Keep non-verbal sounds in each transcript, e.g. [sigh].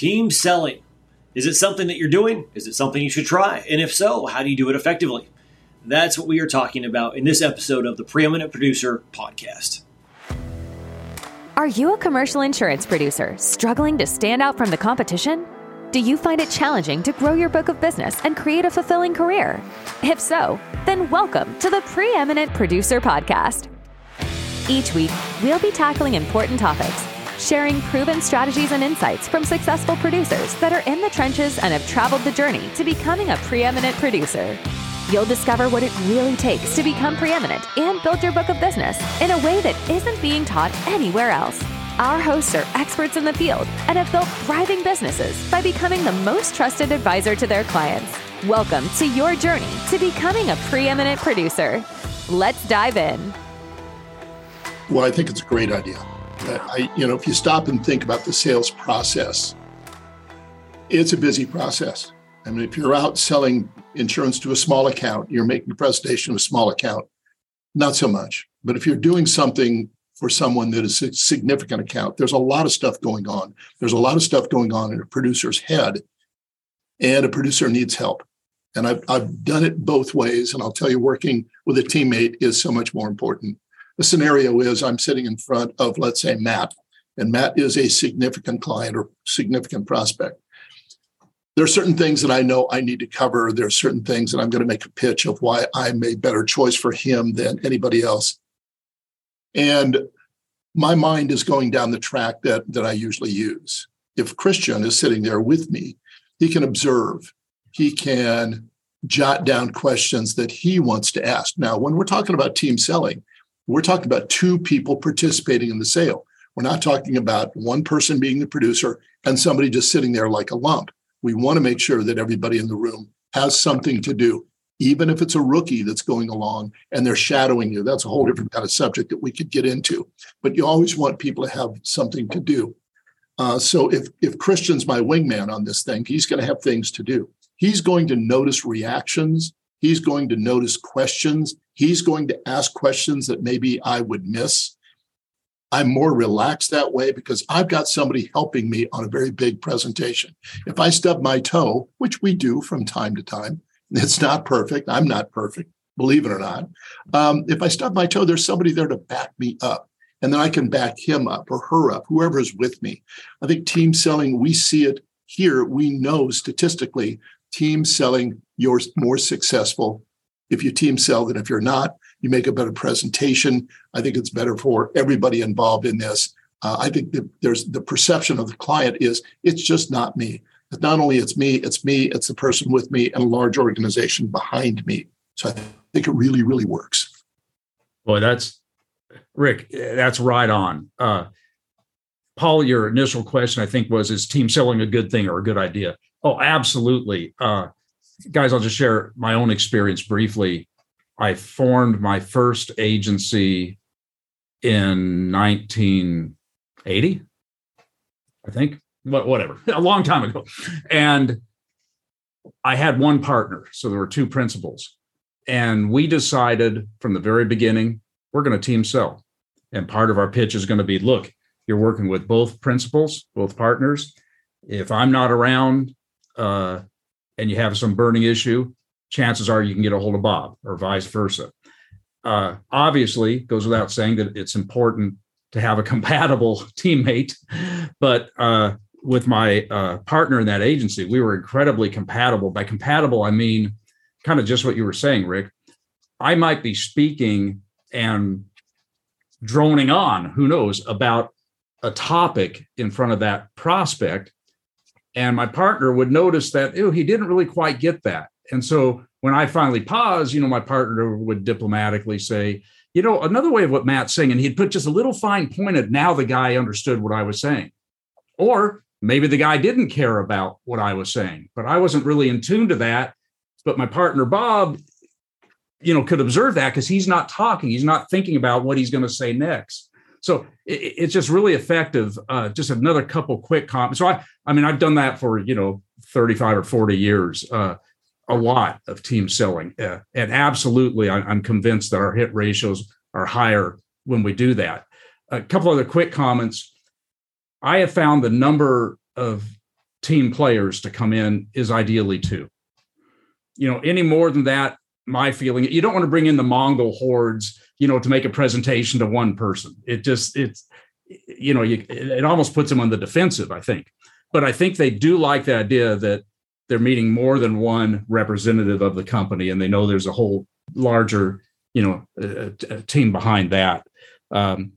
Team selling. Is it something that you're doing? Is it something you should try? And if so, how do you do it effectively? That's what we are talking about in this episode of the Preeminent Producer Podcast. Are you a commercial insurance producer struggling to stand out from the competition? Do you find it challenging to grow your book of business and create a fulfilling career? If so, then welcome to the Preeminent Producer Podcast. Each week, we'll be tackling important topics, sharing proven strategies and insights from successful producers that are in the trenches and have traveled the journey to becoming a preeminent producer. You'll discover what it really takes to become preeminent and build your book of business in a way that isn't being taught anywhere else. Our hosts are experts in the field and have built thriving businesses by becoming the most trusted advisor to their clients. Welcome to your journey to becoming a preeminent producer. Let's dive in. Well, I think it's a great idea. I, you know, if you stop and think about the sales process, it's a busy process. I mean, if you're out selling insurance to a small account, you're making a presentation to a small account, not so much. But if you're doing something for someone that is a significant account, there's a lot of stuff going on. There's a lot of stuff going on in a producer's head, and a producer needs help. And I've, I've done it both ways. And I'll tell you, working with a teammate is so much more important. The scenario is I'm sitting in front of, let's say, Matt, and Matt is a significant client or significant prospect there are certain things that I know I need to cover. There are certain things that I'm going to make a pitch of why I'm a better choice for him than anybody else. And my mind is going down the track that, that I usually use. If Christian is sitting there with me, he can observe, he can jot down questions that he wants to ask. Now, when we're talking about team selling, we're talking about two people participating in the sale. We're not talking about one person being the producer and somebody just sitting there like a lump. We want to make sure that everybody in the room has something to do, even if it's a rookie that's going along and they're shadowing you. That's a whole different kind of subject that we could get into. But you always want people to have something to do. Uh, so if if Christian's my wingman on this thing, he's going to have things to do. He's going to notice reactions. He's going to notice questions. He's going to ask questions that maybe I would miss. I'm more relaxed that way because I've got somebody helping me on a very big presentation. If I stub my toe, which we do from time to time, it's not perfect. I'm not perfect, believe it or not. Um, if I stub my toe, there's somebody there to back me up. And then I can back him up or her up, whoever's with me. I think team selling, we see it here. We know statistically, team selling, you're more successful if you team sell than if you're not you make a better presentation. I think it's better for everybody involved in this. Uh, I think there's the perception of the client is it's just not me. It's not only it's me, it's me, it's the person with me, and a large organization behind me. So I think it really, really works. Boy, that's Rick. That's right on. Uh, Paul, your initial question, I think, was: Is team selling a good thing or a good idea? Oh, absolutely. Uh, guys, I'll just share my own experience briefly. I formed my first agency in 1980, I think, but whatever, [laughs] a long time ago. And I had one partner. So there were two principals. And we decided from the very beginning, we're going to team sell. And part of our pitch is going to be look, you're working with both principals, both partners. If I'm not around uh, and you have some burning issue, chances are you can get a hold of Bob or vice versa. Uh, obviously, goes without saying that it's important to have a [laughs] compatible teammate, but uh, with my uh, partner in that agency, we were incredibly compatible. By compatible, I mean kind of just what you were saying, Rick. I might be speaking and droning on, who knows, about a topic in front of that prospect. And my partner would notice that, oh, he didn't really quite get that. And so when I finally pause, you know, my partner would diplomatically say, you know, another way of what Matt's saying, and he'd put just a little fine point at now the guy understood what I was saying. Or maybe the guy didn't care about what I was saying, but I wasn't really in tune to that. But my partner, Bob, you know, could observe that because he's not talking, he's not thinking about what he's going to say next. So it, it's just really effective. Uh, just another couple quick comments. So I, I mean, I've done that for you know 35 or 40 years. Uh, a lot of team selling. Uh, and absolutely, I, I'm convinced that our hit ratios are higher when we do that. A couple other quick comments. I have found the number of team players to come in is ideally two. You know, any more than that, my feeling, you don't want to bring in the Mongol hordes, you know, to make a presentation to one person. It just, it's, you know, you, it almost puts them on the defensive, I think. But I think they do like the idea that they're meeting more than one representative of the company and they know there's a whole larger, you know, a, team behind that. Um,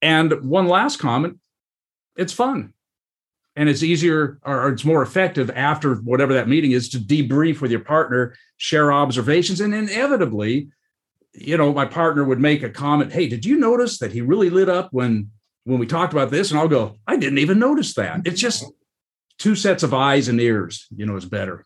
and one last comment it's fun and it's easier or it's more effective after whatever that meeting is to debrief with your partner share observations and inevitably you know my partner would make a comment hey did you notice that he really lit up when when we talked about this? And i'll go i didn't even notice that. It's just two sets of eyes and ears you know is better.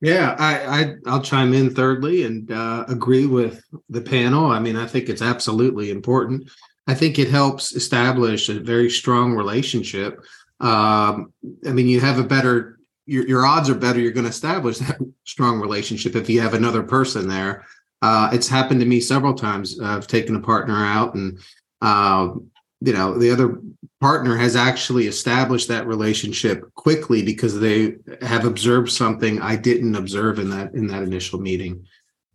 Yeah i, I will chime in thirdly and uh, agree with the panel. I mean i think it's absolutely important I think it helps establish a very strong relationship. Um, I mean, you have a better, your, your odds are better. You're going to establish that strong relationship if you have another person there. Uh, it's happened to me several times. I've taken a partner out, and uh, you know, the other partner has actually established that relationship quickly because they have observed something I didn't observe in that in that initial meeting.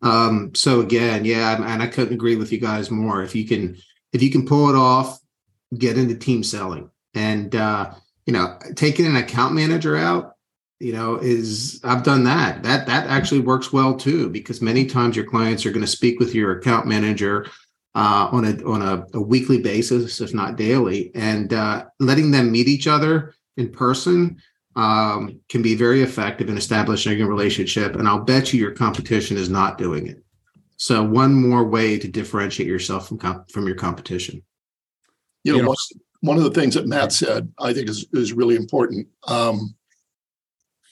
Um, so again, yeah, and I couldn't agree with you guys more. If you can if you can pull it off, get into team selling. And uh, you know, taking an account manager out, you know, is I've done that. That that actually works well too, because many times your clients are going to speak with your account manager uh, on a on a, a, weekly basis, if not daily, and uh, letting them meet each other in person um, can be very effective in establishing a relationship. And I'll bet you your competition is not doing it. So one more way to differentiate yourself from comp- from your competition. You know, you know, one of the things that Matt said, I think is is really important. Um,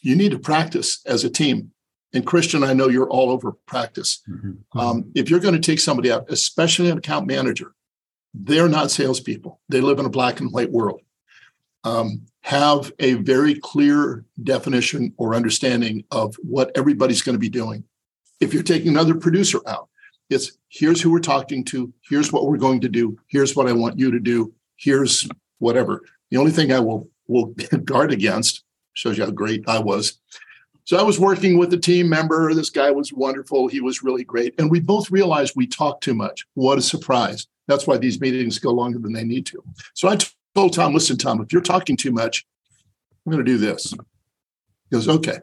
you need to practice as a team. And Christian, I know you're all over practice. Mm-hmm. Um, if you're going to take somebody out, especially an account manager, they're not salespeople. They live in a black and white world. Um, have a very clear definition or understanding of what everybody's going to be doing if you're taking another producer out, it's here's who we're talking to, here's what we're going to do, here's what I want you to do, here's whatever. The only thing I will will [laughs] guard against shows you how great I was. So I was working with a team member. This guy was wonderful. He was really great. And we both realized we talked too much. What a surprise. That's why these meetings go longer than they need to. So I told Tom, listen, Tom, if you're talking too much, I'm going to do this. He goes, okay.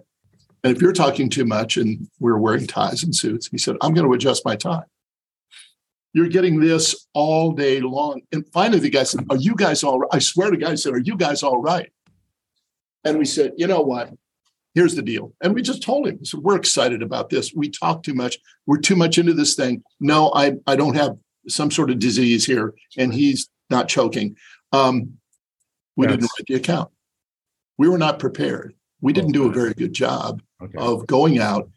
And if you're talking too much and we're wearing ties and suits, he said, I'm going to adjust my tie. You're getting this all day long. And finally, the guy said, Are you guys all right? I swear to God, he said, Are you guys all right? And we said, You know what? Here's the deal. And we just told him, we said, We're excited about this. We talk too much. We're too much into this thing. No, I, I don't have some sort of disease here. And he's not choking. Um, we yes. didn't write the account. We were not prepared. We didn't do a very good job okay. of going out,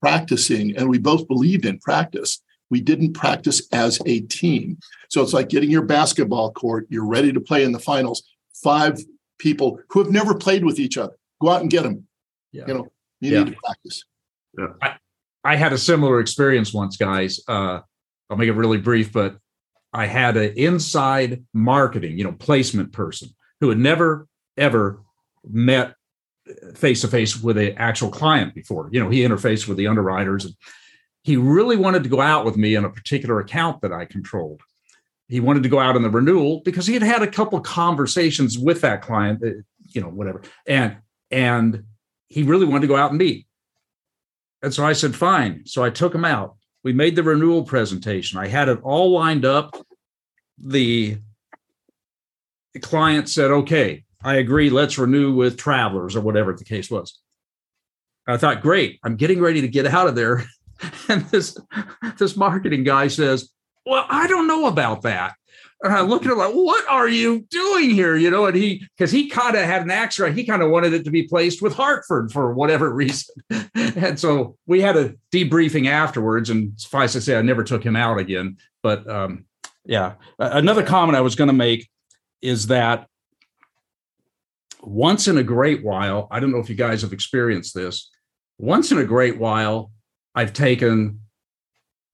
practicing, and we both believed in practice. We didn't practice as a team. So it's like getting your basketball court, you're ready to play in the finals. Five people who have never played with each other, go out and get them. Yeah. You know, you yeah. need to practice. Yeah. I, I had a similar experience once, guys. Uh, I'll make it really brief, but I had an inside marketing, you know, placement person who had never ever met face to face with an actual client before. You know, he interfaced with the underwriters. And he really wanted to go out with me on a particular account that I controlled. He wanted to go out on the renewal because he had had a couple conversations with that client, uh, you know, whatever. And and he really wanted to go out and meet. And so I said, fine. So I took him out. We made the renewal presentation. I had it all lined up. The client said, okay, I agree, let's renew with travelers or whatever the case was. I thought, great, I'm getting ready to get out of there. [laughs] And this this marketing guy says, Well, I don't know about that. And I look at him like, what are you doing here? You know, and he because he kind of had an accent, he kind of wanted it to be placed with Hartford for whatever [laughs] reason. and so we had a debriefing afterwards, and suffice to say, I never took him out again. But um, yeah. Another comment I was going to make is that once in a great while, I don't know if you guys have experienced this. Once in a great while, I've taken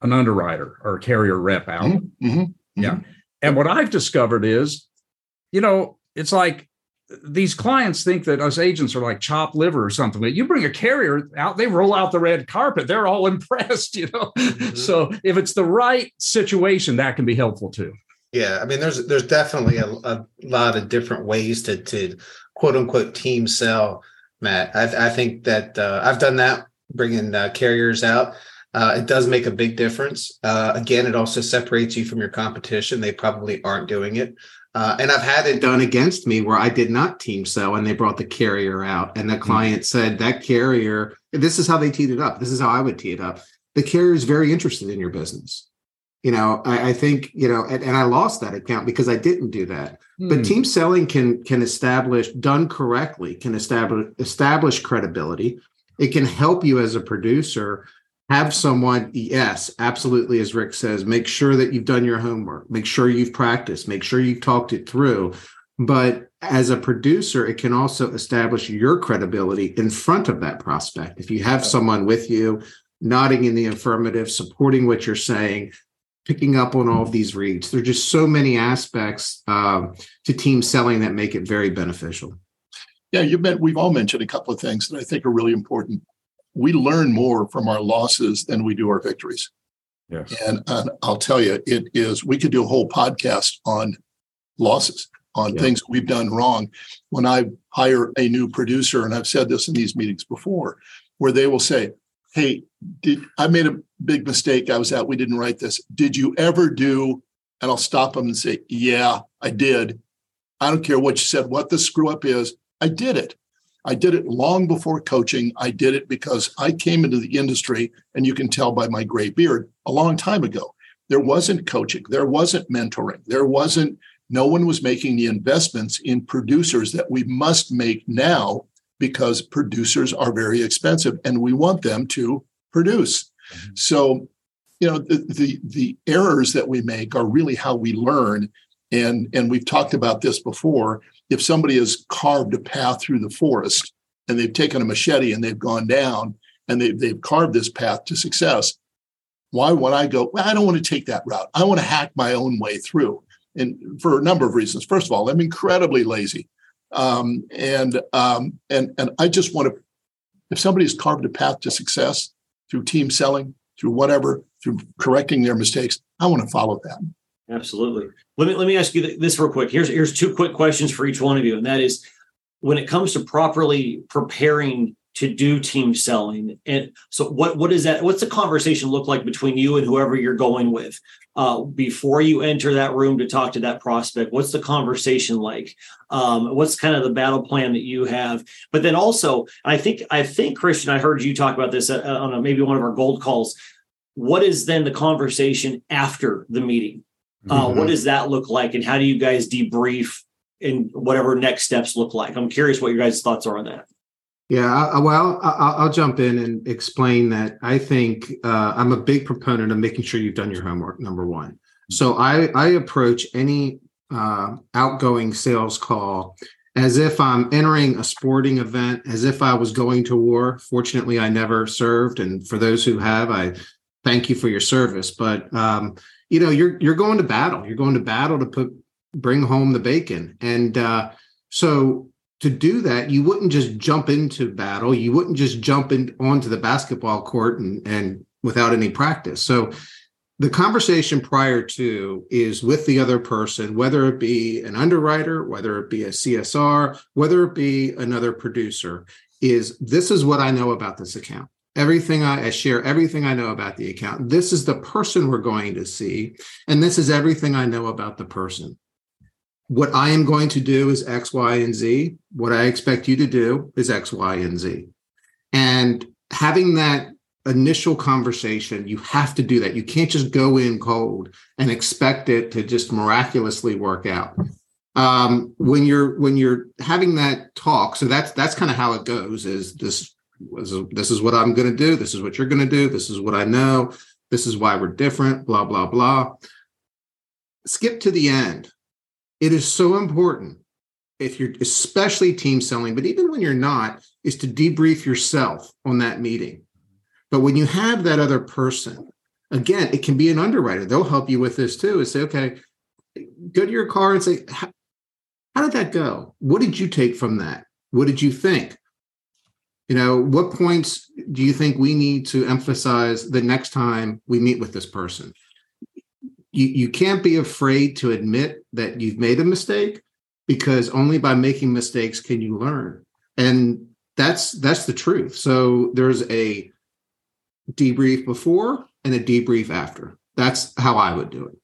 an underwriter or a carrier rep out. Mm-hmm, mm-hmm, yeah. And what I've discovered is, you know, it's like these clients think that us agents are like chopped liver or something. But you bring a carrier out, they roll out the red carpet. They're all [laughs] impressed, you know. Mm-hmm. So if it's the right situation, that can be helpful too. Yeah, I mean, there's there's definitely a, a lot of different ways to to quote unquote team sell. Matt, I, I think that uh, I've done that, bringing uh, carriers out. Uh, it does make a big difference. Uh, again, it also separates you from your competition. They probably aren't doing it. Uh, and I've had it done against me where I did not team sell and they brought the carrier out. And the mm-hmm. client mm-hmm. said, That carrier, this is how they teed it up. This is how I would tee it up. The carrier is very interested in your business. You know, I, I think, you know, and, and, I lost that account because I didn't do that. Mm. But team selling can can establish, done correctly, can establish establish credibility. It can help you as a producer have someone yes absolutely as rick says make sure that you've done your homework make sure you've practiced make sure you've talked it through but as a producer it can also establish your credibility in front of that prospect if you have someone with you nodding in the affirmative supporting what you're saying picking up on all of these reads there're just so many aspects uh, to team selling that make it very beneficial yeah you bet we've all mentioned a couple of things that i think are really important we learn more from our losses than we do our victories. Yes. And, and I'll tell you, it is, we could do a whole podcast on losses, on yeah. things we've done wrong. When I hire a new producer, and I've said this in these meetings before, where they will say, Hey, did I made a big mistake? I was out, we didn't write this. Did you ever do? And I'll stop them and say, Yeah, I did. I don't care what you said, what the screw up is. I did it. I did it long before coaching. I did it because I came into the industry, and you can tell by my gray beard, a long time ago. There wasn't coaching, there wasn't mentoring, there wasn't, no one was making the investments in producers that we must make now because producers are very expensive and we want them to produce. Mm-hmm. So, you know, the, the, the errors that we make are really how we learn. And, and we've talked about this before if somebody has carved a path through the forest and they've taken a machete and they've gone down and they've, they've carved this path to success, why would I go, well, I don't want to take that route. I want to hack my own way through. And for a number of reasons. First of all, I'm incredibly lazy. Um, and um, and and I just want to, if somebody has carved a path to success through team selling, through whatever, through correcting their mistakes, I want to follow that. Absolutely. Let me let me ask you this real quick. Here's here's two quick questions for each one of you, and that is, when it comes to properly preparing to do team selling, and so what what is that? What's the conversation look like between you and whoever you're going with uh, before you enter that room to talk to that prospect? What's the conversation like? Um, what's kind of the battle plan that you have? But then also, I think I think Christian, I heard you talk about this uh, on a, maybe one of our gold calls. What is then the conversation after the meeting? Uh, mm-hmm. What does that look like, and how do you guys debrief and whatever next steps look like? I'm curious what your guys' thoughts are on that. Yeah, well, I'll jump in and explain that. I think uh, I'm a big proponent of making sure you've done your homework. Number one, so I I approach any uh, outgoing sales call as if I'm entering a sporting event, as if I was going to war. Fortunately, I never served, and for those who have, I thank you for your service. But um, you know you're you're going to battle you're going to battle to put bring home the bacon and uh, so to do that you wouldn't just jump into battle you wouldn't just jump in onto the basketball court and and without any practice so the conversation prior to is with the other person whether it be an underwriter whether it be a csr whether it be another producer is this is what i know about this account everything I, I, share everything I know about the account. This is the person we're going to see, and this is everything I know about the person. What I am going to do is X, Y, and Z. What I expect you to do is X, Y, and Z. And having that initial conversation, you have to do that. You can't just go in cold and expect it to just miraculously work out. Um, when you're when you're having that talk, so that's that's kind of how it goes. Is this this is what I'm going to do. This is what you're going to do. This is what I know. This is why we're different, blah, blah, blah. Skip to the end. It is so important if you're especially team selling, but even when you're not, is to debrief yourself on that meeting. But when you have that other person, again, it can be an underwriter. They'll help you with this too. Is say, okay, go to your car and say, how did that go? What did you take from that? What did you think? You know, what points do you think we need to emphasize the next time we meet with this person? You, you can't be afraid to admit that you've made a mistake because only by making mistakes can you learn. And that's that's the truth. So there's a debrief before and a debrief after. That's how I would do it.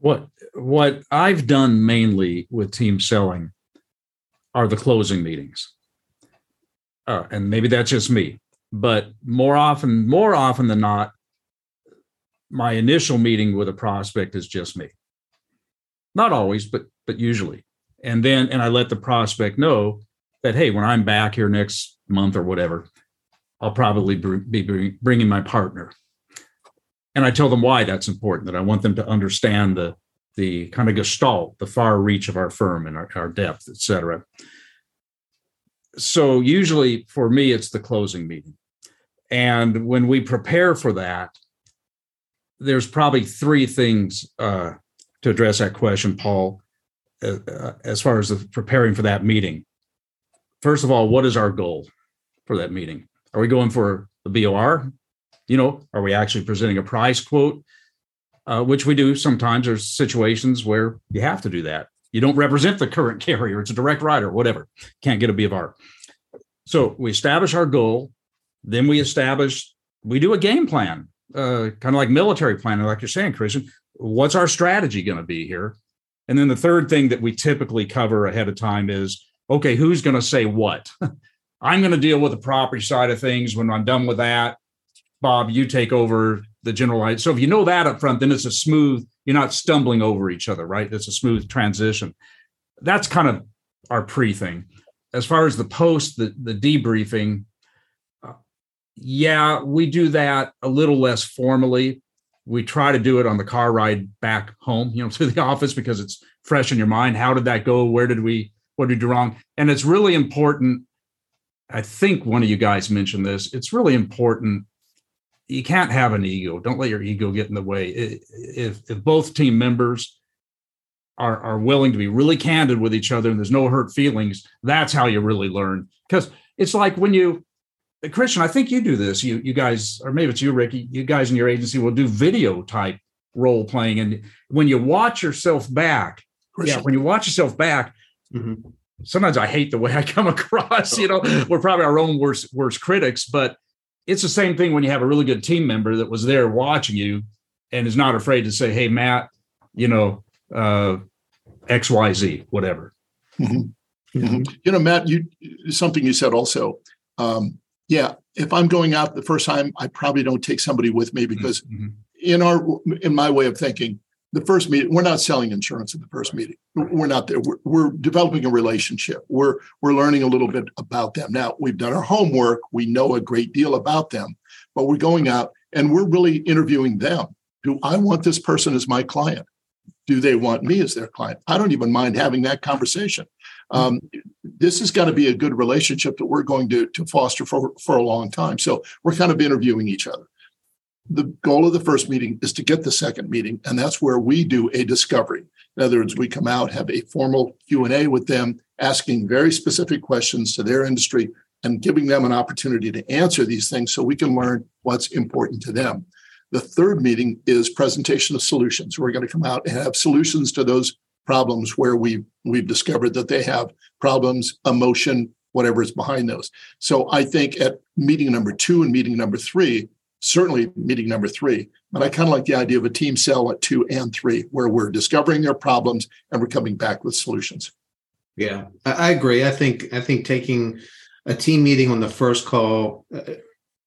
What what I've done mainly with team selling are the closing meetings. Uh, and maybe that's just me, but more often, more often than not, my initial meeting with a prospect is just me. Not always, but but usually. And then and I let the prospect know that hey, when I'm back here next month or whatever, I'll probably be bringing my partner. And I tell them why that's important. That I want them to understand the the kind of gestalt, the far reach of our firm and our, our depth, et cetera. So usually for me, it's the closing meeting. And when we prepare for that, there's probably three things uh, to address that question, Paul, uh, uh, as far as preparing for that meeting. First of all, what is our goal for that meeting? Are we going for the BOR? You know, are we actually presenting a price quote? Uh, which we do sometimes. There's situations where you have to do that. You don't represent the current [laughs] carrier; it's a direct writer, whatever. Can't get a BOR. So we establish our goal, then we establish we do a game plan uh, kind of like military planning, like you're saying, Christian. What's our strategy going to be here? And then the third thing that we typically cover ahead of time is okay, who's going to say what? [laughs] I'm going to deal with the property side of things. When I'm done with that, Bob, you take over the general. So if you know that up front, then it's a smooth, you're not stumbling over each other, right? It's a smooth transition. That's kind of our pre thing. As far as the post, the, the debriefing, yeah, we do that a little less formally. We try to do it on the car ride back home, you know, [laughs] to the office because it's fresh in your mind. How did that go? Where did we, what did we do wrong? And it's really important. I think one of you guys mentioned this. It's really important. You can't have an ego. Don't let your ego get in the way. If, if both team members are, are willing to be really candid with each other and there's no hurt feelings, that's how you really learn. Because it's like when you, Christian, I think you do this. You you guys, or maybe it's you, Ricky. You guys in your agency will do video type role playing, and when you watch yourself back, Christian. yeah, when you watch yourself back, mm-hmm. sometimes I hate the way [laughs] I come across. You know, we're probably our own worst worst critics, but it's the same thing when you have a really good team member that was there watching you and is not afraid to say, "Hey, Matt, you know, uh, X, Y, Z, whatever." Mm-hmm. Mm-hmm. You know, Matt, you something you said also. Um, yeah, if I'm going out the first time, I probably don't take somebody with me because mm-hmm. in our in my way of thinking, the first meeting we're not selling insurance at the first meeting. We're not there. We're, we're developing a relationship. We're we're learning a little bit about them. Now we've done our homework. We know a great deal about them, but we're going out and we're really interviewing them. Do I want this person as my client? Do they want me as their client? I don't even mind having that conversation. Um, this is going to be a good relationship that we're going to, to foster for, for a long time. So we're kind of interviewing each other. The goal of the first meeting is to get the second meeting, and that's where we do a discovery. In other words, we come out, have a formal Q&A with them, asking very specific questions to their industry and giving them an opportunity to answer these things so we can learn what's important to them. The third meeting is presentation of solutions. We're going to come out and have solutions to those problems where we we've discovered that they have problems, emotion, whatever is behind those. So I think at meeting number two and meeting number three, certainly meeting number three, but I kind of like the idea of a team sell at two and three, where we're discovering their problems and we're coming back with solutions. Yeah, I agree. I think I think taking a team meeting on the first call. Uh,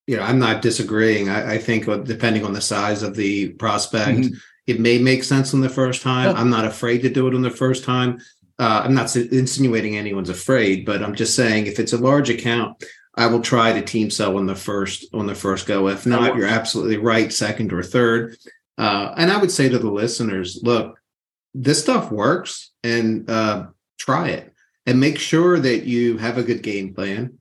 you know, I'm not disagreeing. I, I, think depending on the size of the prospect, mm-hmm. It may make sense on the first time. I'm not afraid to do it on the first time. Uh, I'm not insinuating anyone's afraid, but I'm just saying if it's a large account, I will try to team sell on the first on the first go. If not, you're absolutely right, second or third. Uh, and I would say to the listeners, look, this stuff works, and uh, try it, and make sure that you have a good game plan.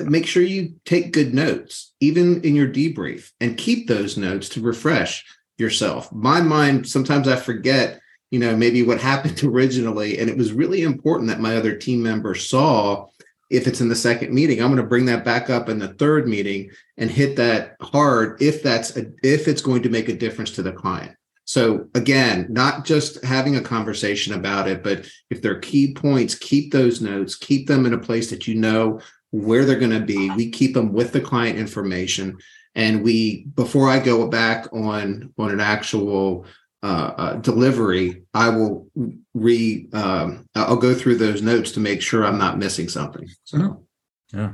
Make sure you take good notes, even in your debrief, and keep those notes to refresh yourself. My mind, sometimes I forget you know, maybe what [laughs] happened originally. And it was really important that my other team member saw if it's in the second meeting, I'm going to bring that back up in the third meeting and hit that hard if that's a, if it's going to make a difference to the client. So again, not just having a conversation about it, but if there are key points, keep those notes, keep them in a place that you know where they're going to be. We keep them with the client information and we before I go back on on an actual uh, uh, delivery, I will re um, I'll go through those notes to make sure I'm not missing something. So yeah,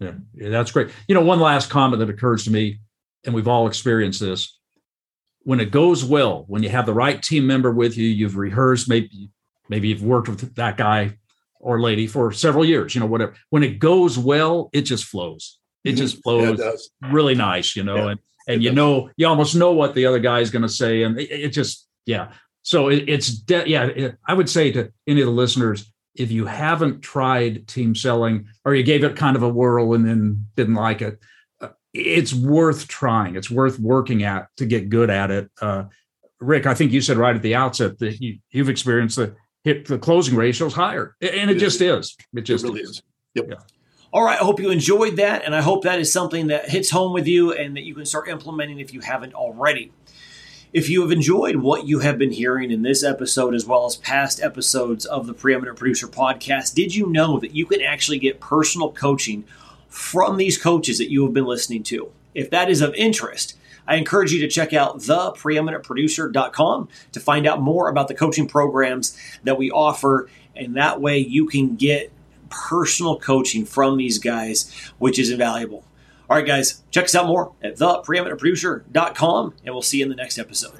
yeah, yeah, that's great. You know, one last comment that occurs to me, and we've all experienced this. When it goes well, when you have the right team member with you, you've rehearsed, maybe maybe you've worked with that guy or lady for several years, you know, whatever. When it goes well, it just flows. It mm-hmm. just flows yeah, really nice, you know, yeah. and and you know you almost know what the other guy is going to say and it, it, just yeah so it, it's de- yeah it, i would say to any of the listeners if you haven't tried team selling or you gave it kind of a whirl and then didn't like it uh, it's worth trying it's worth working at to get good at it uh, rick i think you said right at the outset that you, you've experienced the hit the closing ratios higher and it, just is it just really is, is. Yep. Yeah. All right, I hope you enjoyed that, and I hope that is something that hits home with you and that you can start implementing if you haven't already. If you have enjoyed what you have been hearing in this episode as well as past episodes of the Preeminent Producer podcast, did you know that you can actually get personal coaching from these coaches that you have been listening to? If that is of interest, I encourage you to check out thepreeminentproducer.com to find out more about the coaching programs that we offer, and that way you can get personal coaching from these guys, which is invaluable. All right, guys, check us out more at thepreeminentproducer.com, and we'll see you in the next episode.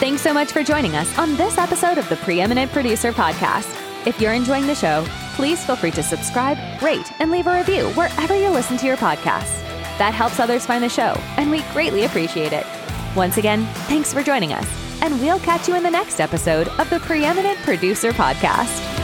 Thanks so much for joining us on this episode of the Preeminent Producer Podcast. If you're enjoying the show, please feel free to subscribe, rate, and leave a review wherever you listen to your podcasts. That helps others find the show, and we greatly appreciate it. Once again, thanks for joining us and we'll catch you in the next episode of the Preeminent Producer Podcast.